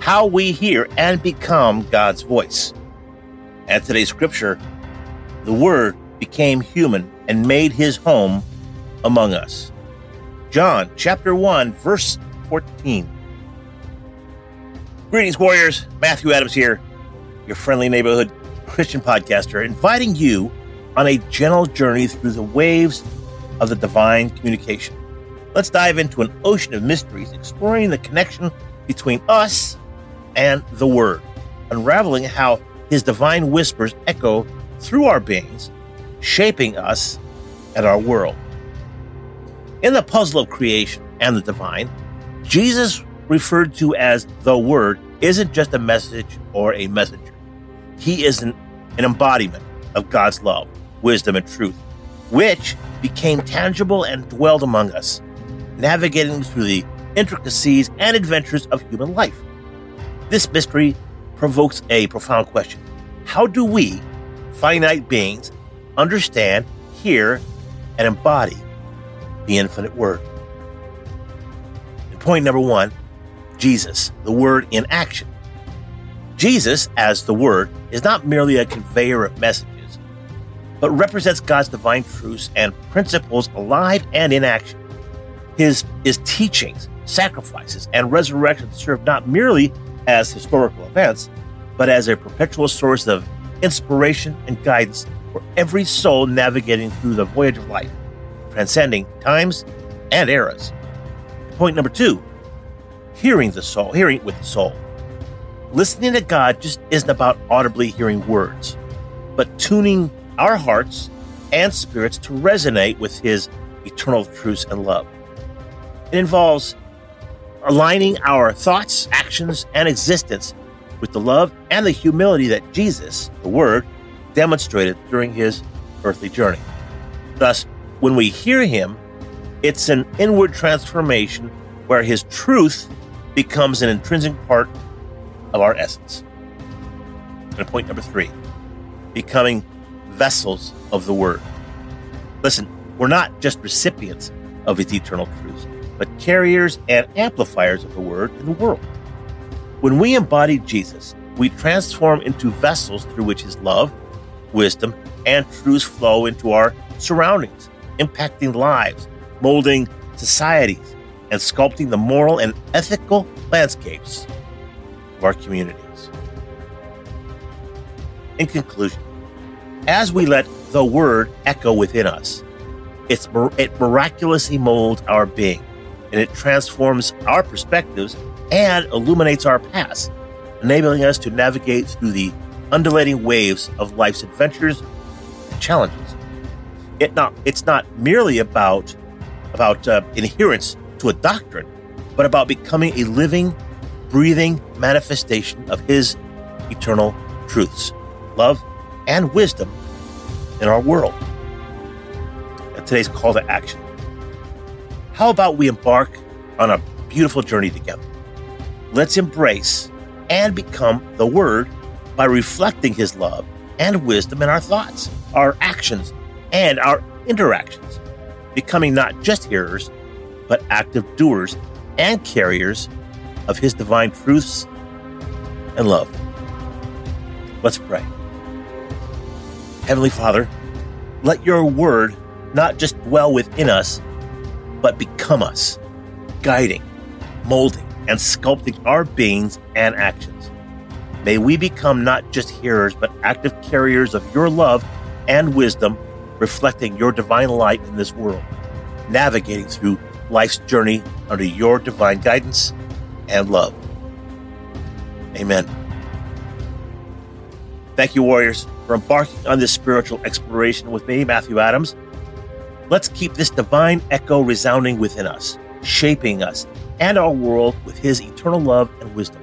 how we hear and become God's voice. And today's scripture, the Word became human and made his home among us. John chapter 1, verse 14. Greetings, warriors. Matthew Adams here, your friendly neighborhood Christian podcaster, inviting you on a gentle journey through the waves of the divine communication. Let's dive into an ocean of mysteries, exploring the connection between us and the Word, unraveling how His divine whispers echo through our beings, shaping us and our world. In the puzzle of creation and the divine, Jesus, referred to as the Word, isn't just a message or a messenger. He is an, an embodiment of God's love, wisdom, and truth, which became tangible and dwelled among us, navigating through the intricacies and adventures of human life. This mystery provokes a profound question How do we, finite beings, understand, hear, and embody the infinite Word? Point number one Jesus, the Word in action. Jesus, as the Word, is not merely a conveyor of messages, but represents God's divine truths and principles alive and in action. His, his teachings, sacrifices, and resurrection serve not merely as historical events, but as a perpetual source of inspiration and guidance for every soul navigating through the voyage of life, transcending times and eras. Point number two hearing the soul, hearing with the soul. Listening to God just isn't about audibly hearing words, but tuning our hearts and spirits to resonate with His eternal truths and love. It involves aligning our thoughts, actions, and existence with the love and the humility that Jesus, the Word, demonstrated during his earthly journey. Thus, when we hear him, it's an inward transformation where his truth becomes an intrinsic part of our essence. And point number three becoming vessels of the Word. Listen, we're not just recipients of his eternal truths but carriers and amplifiers of the word in the world. When we embody Jesus, we transform into vessels through which his love, wisdom, and truths flow into our surroundings, impacting lives, molding societies, and sculpting the moral and ethical landscapes of our communities. In conclusion, as we let the word echo within us, it miraculously molds our being and it transforms our perspectives and illuminates our past, enabling us to navigate through the undulating waves of life's adventures and challenges. It not, it's not merely about, about uh, adherence to a doctrine, but about becoming a living, breathing manifestation of His eternal truths, love, and wisdom in our world. And today's call to action how about we embark on a beautiful journey together? Let's embrace and become the Word by reflecting His love and wisdom in our thoughts, our actions, and our interactions, becoming not just hearers, but active doers and carriers of His divine truths and love. Let's pray. Heavenly Father, let your word not just dwell within us, but become us, guiding, molding, and sculpting our beings and actions. May we become not just hearers, but active carriers of your love and wisdom, reflecting your divine light in this world, navigating through life's journey under your divine guidance and love. Amen. Thank you, warriors, for embarking on this spiritual exploration with me, Matthew Adams. Let's keep this divine echo resounding within us, shaping us and our world with His eternal love and wisdom.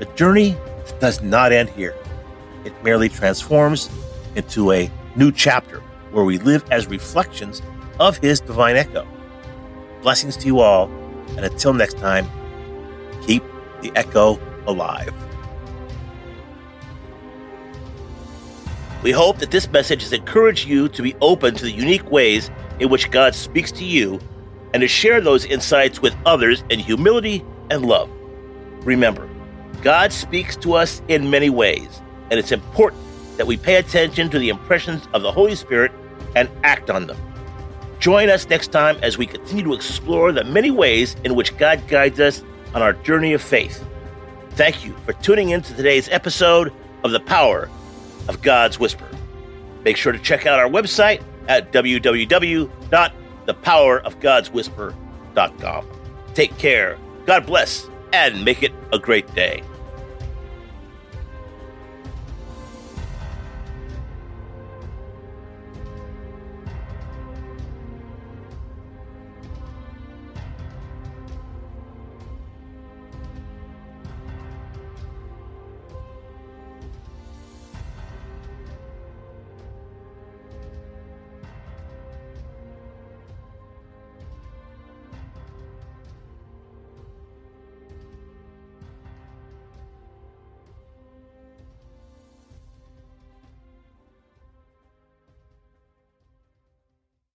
The journey does not end here. It merely transforms into a new chapter where we live as reflections of His divine echo. Blessings to you all, and until next time, keep the echo alive. We hope that this message has encouraged you to be open to the unique ways in which God speaks to you and to share those insights with others in humility and love. Remember, God speaks to us in many ways, and it's important that we pay attention to the impressions of the Holy Spirit and act on them. Join us next time as we continue to explore the many ways in which God guides us on our journey of faith. Thank you for tuning in to today's episode of The Power of God's Whisper. Make sure to check out our website at www.thepowerofgodswhisper.com. Take care, God bless, and make it a great day.